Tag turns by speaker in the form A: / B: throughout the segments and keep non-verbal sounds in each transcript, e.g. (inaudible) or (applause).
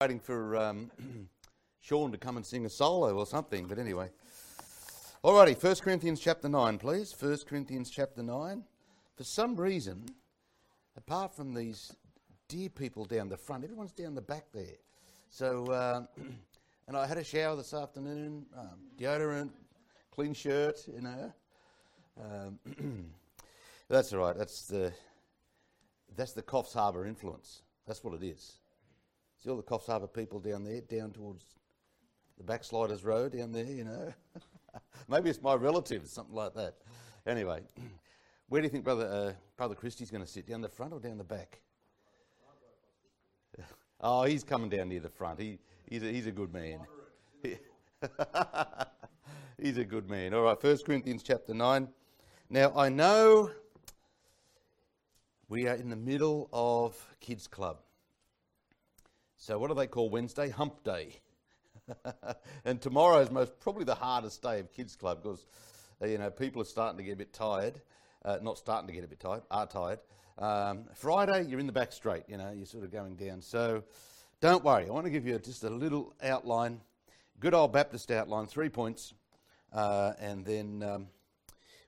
A: waiting for um, (clears throat) Sean to come and sing a solo or something, but anyway. Alrighty, 1 Corinthians chapter 9, please. 1 Corinthians chapter 9. For some reason, apart from these dear people down the front, everyone's down the back there. So, uh, (clears throat) and I had a shower this afternoon, um, deodorant, clean shirt, you know. Um, (clears throat) that's all right. That's the that's the Coffs Harbour influence. That's what it is. See all the Coffs Harbour people down there, down towards the Backsliders Road down there, you know. (laughs) Maybe it's my relatives, something like that. Anyway, (clears throat) where do you think Brother uh, Brother Christie's going to sit? Down the front or down the back? (laughs) oh, he's coming down near the front. He, he's, a, he's a good man. (laughs) he's a good man. All right, 1 Corinthians chapter 9. Now, I know we are in the middle of Kids Club. So, what do they call Wednesday? Hump Day. (laughs) and tomorrow is most probably the hardest day of Kids Club because uh, you know people are starting to get a bit tired. Uh, not starting to get a bit tired, are tired. Um, Friday, you're in the back straight. You know, you're sort of going down. So, don't worry. I want to give you just a little outline, good old Baptist outline, three points, uh, and then um,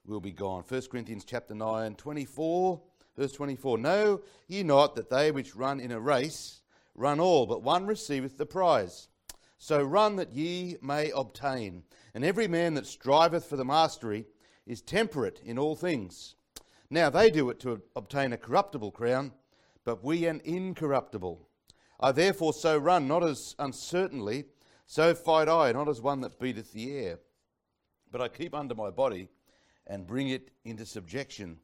A: we'll be gone. 1 Corinthians chapter 9, 24, verse 24. Know ye not that they which run in a race Run all, but one receiveth the prize. So run that ye may obtain. And every man that striveth for the mastery is temperate in all things. Now they do it to obtain a corruptible crown, but we an incorruptible. I therefore so run, not as uncertainly, so fight I, not as one that beateth the air. But I keep under my body and bring it into subjection,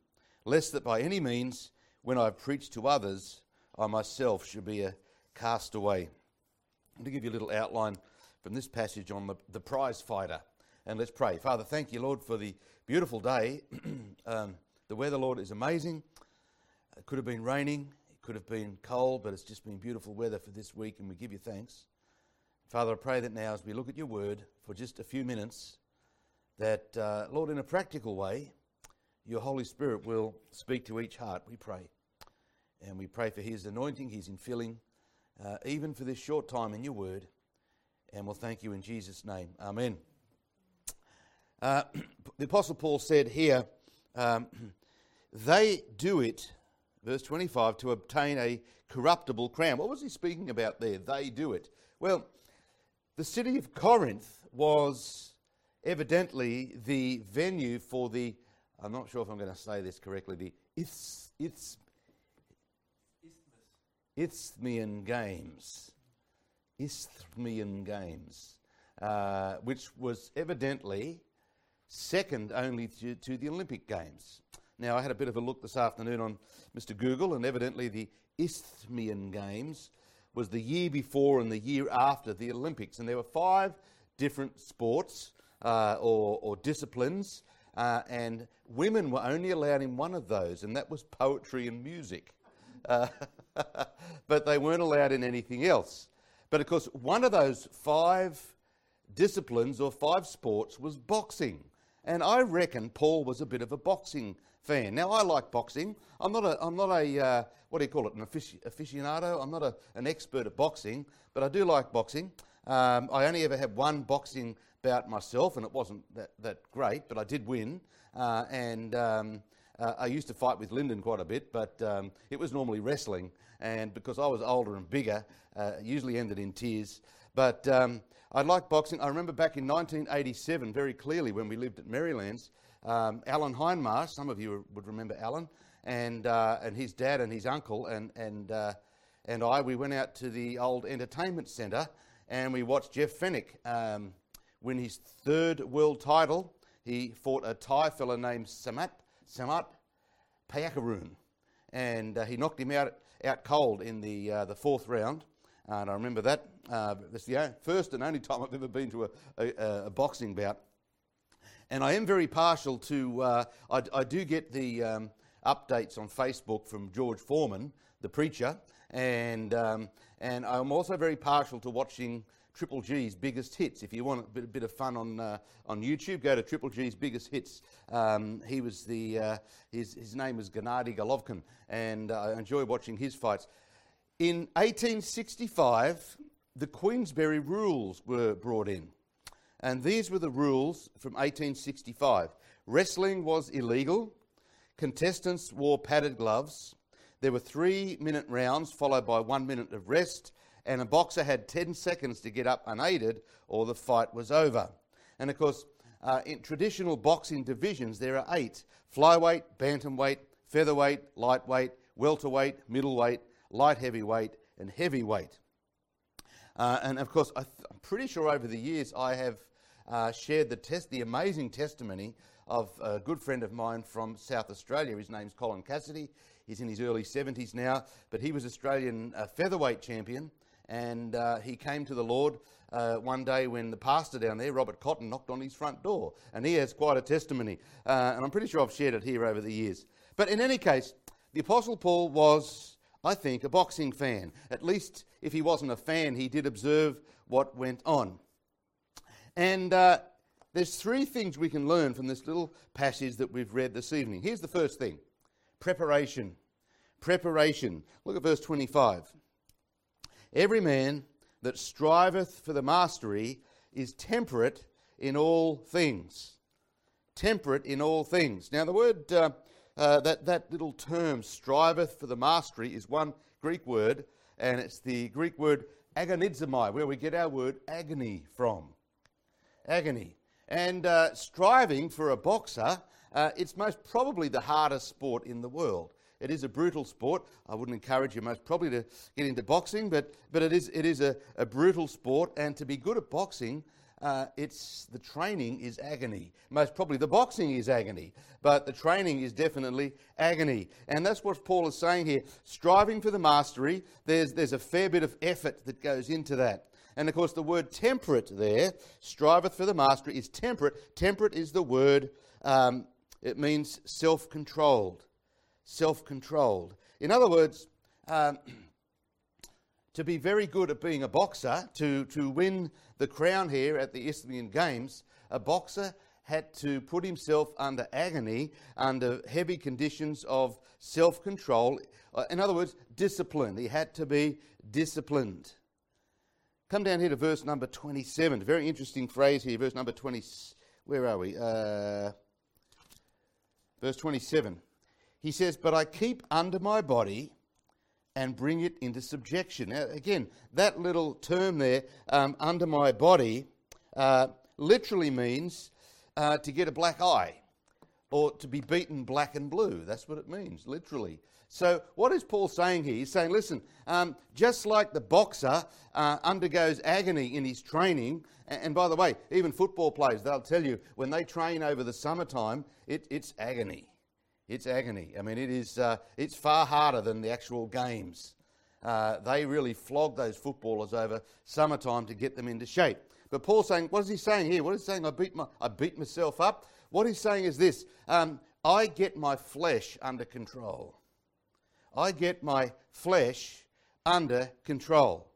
A: lest that by any means, when I have preached to others, I myself should be a cast away. to give you a little outline from this passage on the, the prize fighter. And let's pray. Father, thank you, Lord, for the beautiful day. (clears throat) um, the weather, Lord, is amazing. It could have been raining, it could have been cold, but it's just been beautiful weather for this week, and we give you thanks. Father, I pray that now as we look at your word for just a few minutes, that, uh, Lord, in a practical way, your Holy Spirit will speak to each heart, we pray. And we pray for his anointing, his infilling, uh, even for this short time in your word. And we'll thank you in Jesus' name. Amen. Uh, (clears throat) the Apostle Paul said here, um, (clears throat) they do it, verse 25, to obtain a corruptible crown. What was he speaking about there? They do it. Well, the city of Corinth was evidently the venue for the, I'm not sure if I'm going to say this correctly, the Iths, Iths, Isthmian Games. Isthmian Games, uh, which was evidently second only to, to, the Olympic Games. Now, I had a bit of a look this afternoon on Mr. Google, and evidently the Isthmian Games was the year before and the year after the Olympics. And there were five different sports uh, or, or, disciplines, uh, and women were only allowed in one of those, and that was poetry and music. Uh, (laughs) but they weren't allowed in anything else. But of course, one of those five disciplines or five sports was boxing. And I reckon Paul was a bit of a boxing fan. Now, I like boxing. I'm not a, I'm not a uh, what do you call it, an afici- aficionado. I'm not a, an expert at boxing, but I do like boxing. Um, I only ever had one boxing bout myself, and it wasn't that, that great, but I did win. Uh, and um, uh, I used to fight with Lyndon quite a bit, but um, it was normally wrestling. And because I was older and bigger, uh, usually ended in tears. But um, I liked boxing. I remember back in 1987 very clearly when we lived at Merrylands, um, Alan Hindmarsh, some of you would remember Alan, and, uh, and his dad and his uncle and, and, uh, and I, we went out to the old entertainment centre and we watched Jeff Fenech um, win his third world title. He fought a Thai fella named Samart Samart Payakaroon. And uh, he knocked him out, out cold in the, uh, the fourth round. and I remember that. Uh, that's the first and only time I've ever been to a, a, a boxing bout. And I am very partial to, uh, I, I, do get the um, updates on Facebook from George Foreman, the preacher, and, um, and I'm also very partial to watching Triple G's biggest hits. If you want a bit, a bit of fun on, uh, on YouTube, go to Triple G's biggest hits. Um, he was the, uh, his, his name was Gennady Golovkin, and uh, I enjoy watching his fights. In 1865, the Queensberry rules were brought in. And these were the rules from 1865. Wrestling was illegal. Contestants wore padded gloves. There were three minute rounds followed by one minute of rest. And a boxer had 10 seconds to get up unaided or the fight was over. And of course, uh, in traditional boxing divisions, there are eight flyweight, bantamweight, featherweight, lightweight, welterweight, middleweight, light heavyweight, and heavyweight. Uh, and of course, I am pretty sure over the years I have uh, shared the, test, the amazing testimony of a good friend of mine from South Australia. His name's Colin Cassidy. He's in his early 70s now, but he was Australian uh, featherweight champion, and uh, he came to the Lord uh, one day when the pastor down there, Robert Cotton, knocked on his front door, and he has quite a testimony, uh, and I'm pretty sure I've shared it here over the years. But in any case, the Apostle Paul was I think, a boxing fan. At least if he wasn't a fan, he did observe what went on. And uh, there's three things we can learn from this little passage that we've read this evening. Here's the first thing preparation. Preparation. Look at verse 25. Every man that striveth for the mastery is temperate in all things. Temperate in all things. Now, the word uh, uh, that, that little term, striveth for the mastery, is one Greek word, and it's the Greek word agonizomai, where we get our word agony from. Agony. And uh, striving for a boxer, uh, it's most probably the hardest sport in the world. It is a brutal sport. I wouldn't encourage you most probably to get into boxing, but, but it is, it is a, a brutal sport. And to be good at boxing, uh, it's the training is agony. Most probably the boxing is agony, but the training is definitely agony. And that's what Paul is saying here. Striving for the mastery, there's, there's a fair bit of effort that goes into that. And of course, the word temperate there, striveth for the mastery, is temperate. Temperate is the word, um, it means self controlled. Self controlled. In other words, um, (clears throat) to be very good at being a boxer, to, to win the crown here at the Isthmian Games, a boxer had to put himself under agony, under heavy conditions of self control. Uh, in other words, discipline. He had to be disciplined. Come down here to verse number 27. Very interesting phrase here, verse number 20. Where are we? Uh, verse 27. He says, But I keep under my body and bring it into subjection. Now, again, that little term there, um, under my body, uh, literally means uh, to get a black eye or to be beaten black and blue. That's what it means, literally. So, what is Paul saying here? He's saying, listen, um, just like the boxer uh, undergoes agony in his training, and, by the way, even football players, they'll tell you when they train over the summertime, it, it's agony. It's agony. I mean, it is, uh, it's far harder than the actual games. Uh, they really flog those footballers over summertime to get them into shape. But Paul's saying, what is he saying here? What is he saying? I beat, my, I beat myself up. What he's saying is this um, I get my flesh under control. I get my flesh under control.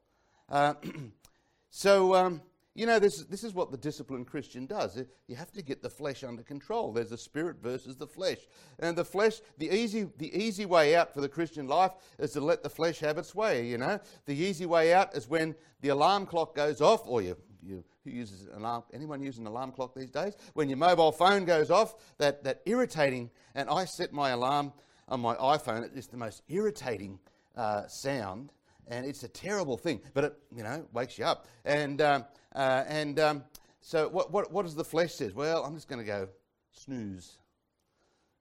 A: Uh, (clears throat) so, um, you know, this, this is what the disciplined Christian does. You have to get the flesh under control. There's the spirit versus the flesh. And the flesh, the easy, the easy way out for the Christian life is to let the flesh have its way, you know. The easy way out is when the alarm clock goes off, or you, you who uses an alarm, anyone using an alarm clock these days? When your mobile phone goes off, that, that irritating, and I set my alarm on my iPhone, it's the most irritating uh, sound and it's a terrible thing, but it, you know, wakes you up. And, um, uh, and um, so what, what, what does the flesh says? Well, I'm just going to go snooze.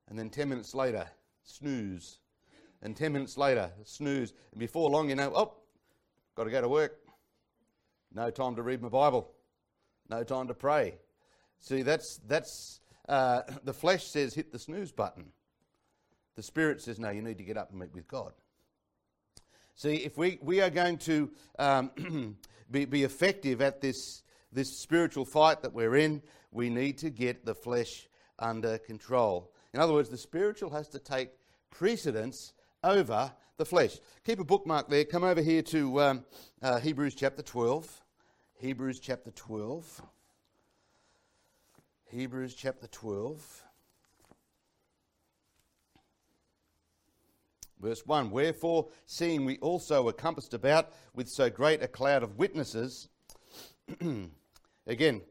A: And then 10 minutes later, snooze. And 10 minutes later, snooze. And before long, you know, oh, got to go to work. No time to read my Bible. No time to pray. See, that's, that's uh, the flesh says hit the snooze button. The spirit says, no, you need to get up and meet with God. See, if we, we are going to um, (clears throat) be, be effective at this, this spiritual fight that we're in, we need to get the flesh under control. In other words, the spiritual has to take precedence over the flesh. Keep a bookmark there. Come over here to um, uh, Hebrews chapter 12. Hebrews chapter 12. Hebrews chapter 12. Verse 1 Wherefore, seeing we also are compassed about with so great a cloud of witnesses, (clears throat) again,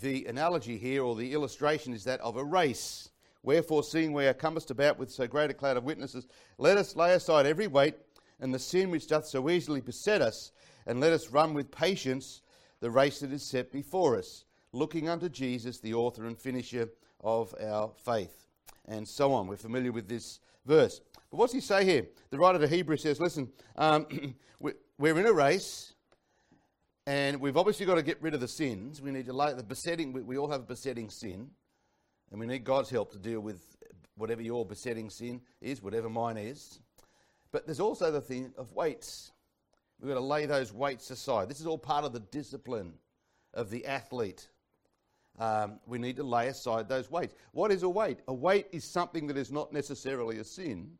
A: the analogy here or the illustration is that of a race. Wherefore, seeing we are compassed about with so great a cloud of witnesses, let us lay aside every weight and the sin which doth so easily beset us, and let us run with patience the race that is set before us, looking unto Jesus, the author and finisher of our faith. And so on. We're familiar with this verse. But what's he say here? The writer to Hebrews says, listen, um, (clears throat) we're in a race, and we've obviously got to get rid of the sins. We need to lay the besetting, we all have a besetting sin, and we need God's help to deal with whatever your besetting sin is, whatever mine is. But there's also the thing of weights. We've got to lay those weights aside. This is all part of the discipline of the athlete. Um, we need to lay aside those weights. What is a weight? A weight is something that is not necessarily a sin,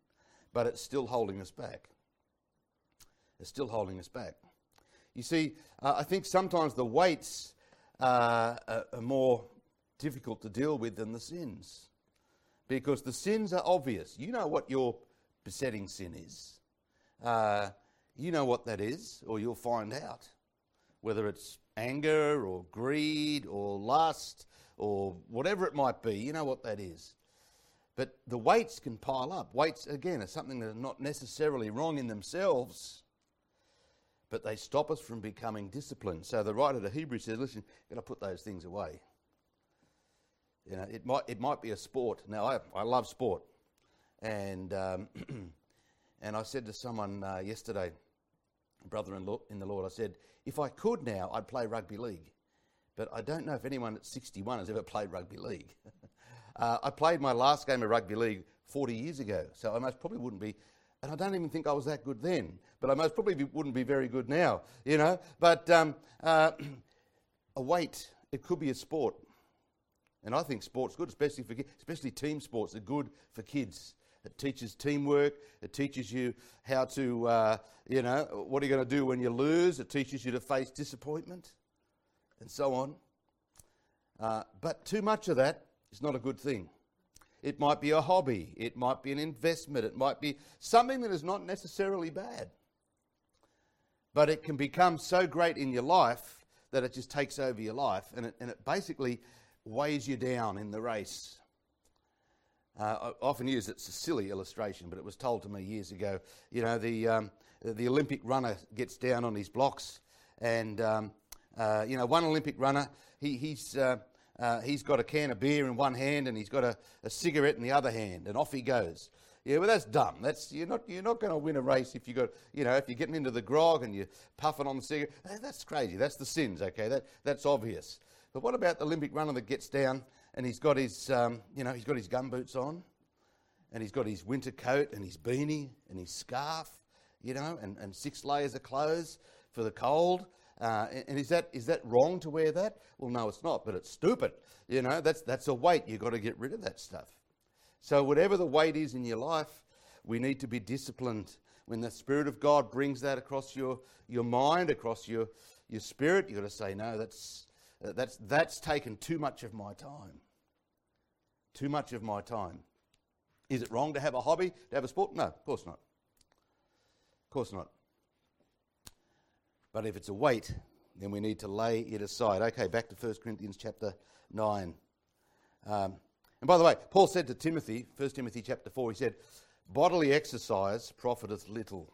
A: but it's still holding us back. It's still holding us back. You see, uh, I think sometimes the weights uh, are, more difficult to deal with than the sins because the sins are obvious. You know what your besetting sin is. Uh, you know what that is, or you'll find out. Whether it's anger or greed or lust or whatever it might be, you know what that is. But the weights can pile up. Weights, again, are something that are not necessarily wrong in themselves, but they stop us from becoming disciplined. So the writer to Hebrews says, listen, you've got to put those things away. You know, it might, it might be a sport. Now, I, I love sport. And, um, (clears throat) and I said to someone uh, yesterday, brother in, in the Lord, I said, if I could now, I'd play rugby league. But I don't know if anyone at 61 has ever played rugby league. (laughs) uh, I played my last game of rugby league 40 years ago, so I most probably wouldn't be, and I don't even think I was that good then, but I most probably be, wouldn't be very good now, you know. But um, uh, (clears throat) a weight, it could be a sport. And I think sport's good, especially for especially team sports are good for kids. It teaches teamwork. It teaches you how to, uh, you know, what are you going to do when you lose? It teaches you to face disappointment and so on. Uh, but too much of that is not a good thing. It might be a hobby, it might be an investment, it might be something that is not necessarily bad. But it can become so great in your life that it just takes over your life and it, and it basically weighs you down in the race. Uh, I often use it's a silly illustration, but it was told to me years ago. You know, the um, the Olympic runner gets down on his blocks, and um, uh, you know, one Olympic runner, he, he's uh, uh, he's got a can of beer in one hand and he's got a, a cigarette in the other hand, and off he goes. Yeah, well, that's dumb. That's you're not you're not going to win a race if you got you know if you're getting into the grog and you're puffing on the cigarette. That's crazy. That's the sins. Okay, that that's obvious. But what about the Olympic runner that gets down and he's got his, um, you know, he's got his gumboots on, and he's got his winter coat and his beanie and his scarf, you know, and, and six layers of clothes for the cold. Uh, and is that is that wrong to wear that? Well, no, it's not, but it's stupid. You know, that's that's a weight. You've got to get rid of that stuff. So whatever the weight is in your life, we need to be disciplined. When the Spirit of God brings that across your, your mind, across your, your spirit, you've got to say, no, that's that's, that's taken too much of my time. Too much of my time. Is it wrong to have a hobby, to have a sport? No, of course not. Of course not. But if it's a weight, then we need to lay it aside. Okay, back to 1 Corinthians chapter 9. Um, and by the way, Paul said to Timothy, 1 Timothy chapter 4, he said, Bodily exercise profiteth little.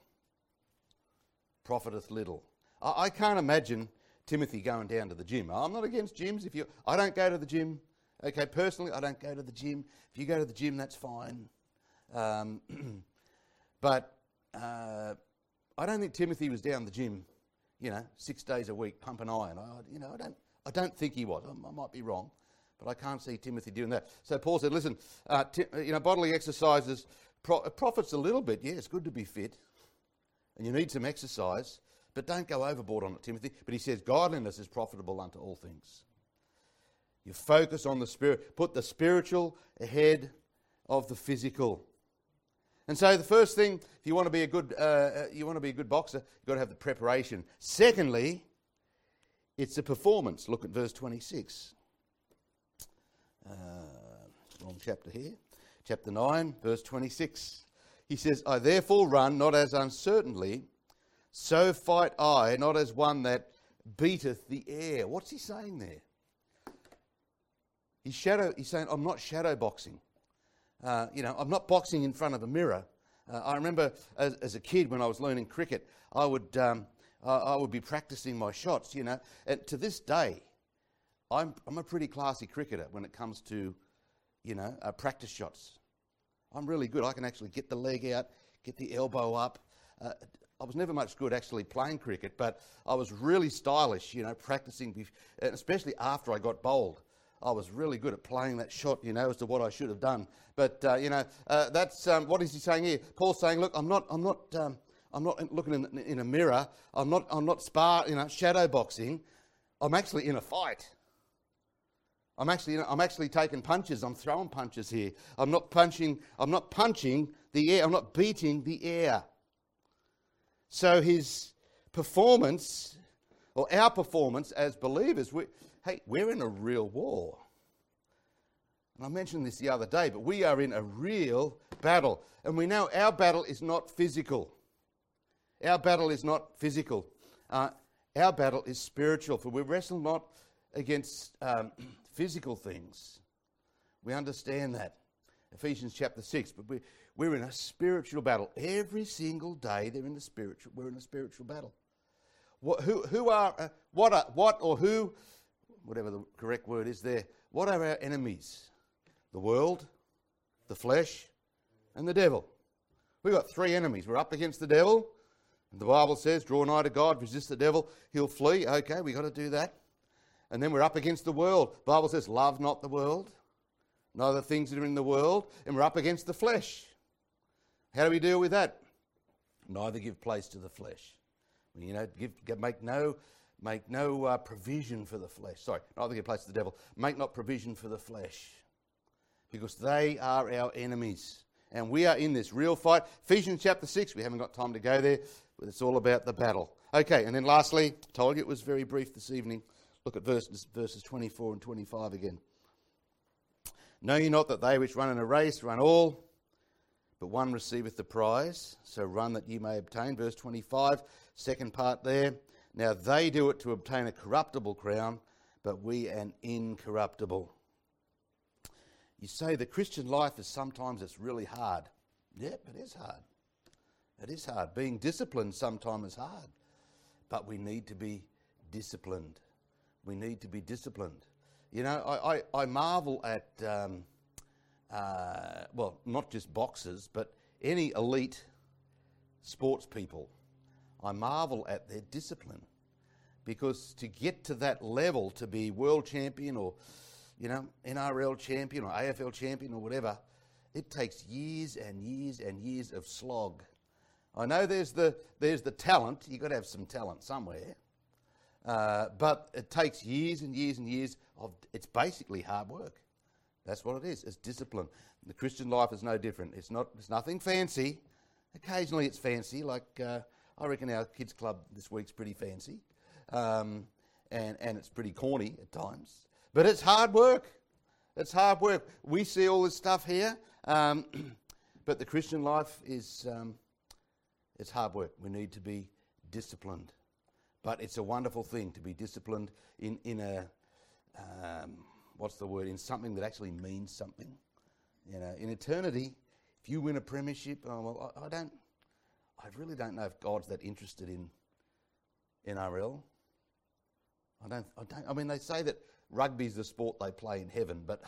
A: Profiteth little. I, I can't imagine Timothy going down to the gym. I'm not against gyms. If you, I don't go to the gym. Okay, personally, I don't go to the gym. If you go to the gym, that's fine. Um, (clears throat) but uh, I don't think Timothy was down the gym, you know, six days a week pumping iron. I, you know, I don't, I don't think he was. I, I, might be wrong, but I can't see Timothy doing that. So Paul said, listen, uh, t- you know, bodily exercises pro- profits a little bit. Yeah, it's good to be fit, and you need some exercise. But don't go overboard on it, Timothy. But he says, Godliness is profitable unto all things. You focus on the spirit, put the spiritual ahead of the physical. And so the first thing, if you want to be a good, uh, uh you want to be a good boxer, you've got to have the preparation. Secondly, it's a performance. Look at verse 26. Uh, wrong chapter here. Chapter 9, verse 26. He says, I therefore run not as uncertainly, so fight I, not as one that beateth the air. What's he saying there? He's, shadow, he's saying, I'm not shadow boxing. Uh, you know, I'm not boxing in front of a mirror. Uh, I remember as, as, a kid when I was learning cricket, I would, um, I, I would be practicing my shots, you know. And to this day, I'm, I'm a pretty classy cricketer when it comes to, you know, uh, practice shots. I'm really good. I can actually get the leg out, get the elbow up. Uh, I was never much good actually playing cricket, but I was really stylish, you know, practicing, especially after I got bowled. I was really good at playing that shot, you know, as to what I should have done. But uh, you know, uh, that's um, what is he saying here? Paul's saying, look, I'm not, I'm not, um, I'm not looking in, in, a mirror. I'm not, I'm not spar, you know, shadow boxing. I'm actually in a fight. I'm actually, you know, I'm actually taking punches. I'm throwing punches here. I'm not punching. I'm not punching the air. I'm not beating the air. So his performance, or our performance as believers, we, hey, we're in a real war. And I mentioned this the other day, but we are in a real battle. And we know our battle is not physical. Our battle is not physical. Uh, our battle is spiritual, for we wrestle not against um, (clears throat) physical things. We understand that. Ephesians chapter 6, but we, we're in a spiritual battle. Every single day they're in the spiritual, we're in a spiritual battle. What, who, who are, uh, what, are, what or who, whatever the correct word is there, what are our enemies? The world, the flesh, and the devil. We've got three enemies. We're up against the devil. The Bible says, draw nigh to God, resist the devil, he'll flee. Okay, we've got to do that. And then we're up against the world. The Bible says, love not the world, neither things that are in the world. And we're up against the flesh. How do we deal with that? Neither give place to the flesh. You know, give, make no, make no uh, provision for the flesh. Sorry, neither give place to the devil. Make not provision for the flesh. Because they are our enemies. And we are in this real fight. Ephesians chapter 6, we haven't got time to go there, but it's all about the battle. Okay, and then lastly, told you it was very brief this evening. Look at verses, verses 24 and 25 again. Know ye not that they which run in a race run all, but one receiveth the prize? So run that ye may obtain. Verse 25, second part there. Now they do it to obtain a corruptible crown, but we an incorruptible. You say the Christian life is sometimes it's really hard. Yep, it is hard. It is hard. Being disciplined sometimes is hard. But we need to be disciplined. We need to be disciplined. You know, I, I, I marvel at, um, uh, well, not just boxers, but any elite sports people. I marvel at their discipline. Because to get to that level, to be world champion or, you know, NRL champion or AFL champion or whatever, it takes years and years and years of slog. I know there's the, there's the talent, you've got to have some talent somewhere. Uh, but it takes years and years and years of, it's basically hard work. That's what it is. It's discipline. The Christian life is no different. It's not. It's nothing fancy. Occasionally, it's fancy. Like uh, I reckon our kids' club this week's pretty fancy, um, and and it's pretty corny at times. But it's hard work. It's hard work. We see all this stuff here, um, (clears throat) but the Christian life is um, it's hard work. We need to be disciplined. But it's a wonderful thing to be disciplined in, in a, um, what's the word, in something that actually means something. You know, in eternity, if you win a premiership, oh, well, I, I don't, I really don't know if God's that interested in NRL. I don't, I don't, I mean, they say that rugby's the sport they play in heaven, but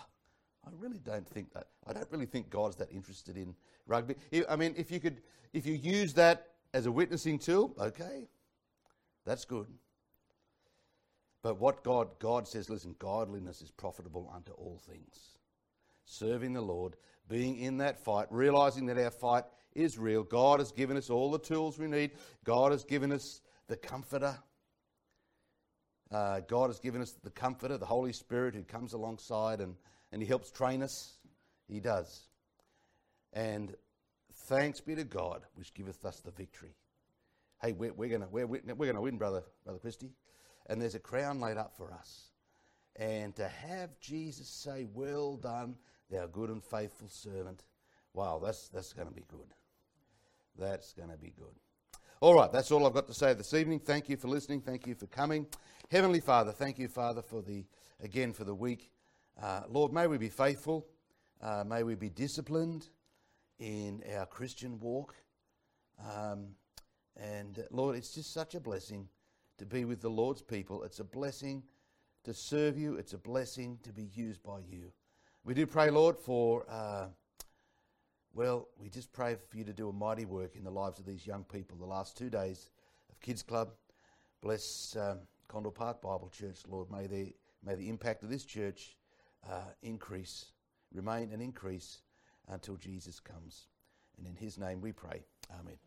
A: I really don't think that. I don't really think God's that interested in rugby. I mean, if you could, if you use that as a witnessing tool, okay, that's good. But what God, God says, listen, godliness is profitable unto all things. Serving the Lord, being in that fight, realizing that our fight is real. God has given us all the tools we need. God has given us the comforter. Uh, God has given us the comforter, the Holy Spirit who comes alongside and, and He helps train us. He does. And thanks be to God, which giveth us the victory hey, we're, we're going we're, we're gonna win, brother, brother Christie. And there's a crown laid up for us. And to have Jesus say, well done, thou good and faithful servant, wow, that's, that's going to be good. That's going to be good. All right, that's all I've got to say this evening. Thank you for listening. Thank you for coming. Heavenly Father, thank you, Father, for the again for the week. Uh, Lord, may we be faithful. Uh, may we be disciplined in our Christian walk. Um, and uh, Lord, it's just such a blessing to be with the Lord's people. It's a blessing to serve you. It's a blessing to be used by you. We do pray, Lord, for, uh, well, we just pray for you to do a mighty work in the lives of these young people. The last two days of Kids Club, bless um, Condell Park Bible Church, Lord. May the, may the impact of this church uh, increase, remain and increase until Jesus comes. And in his name we pray. Amen.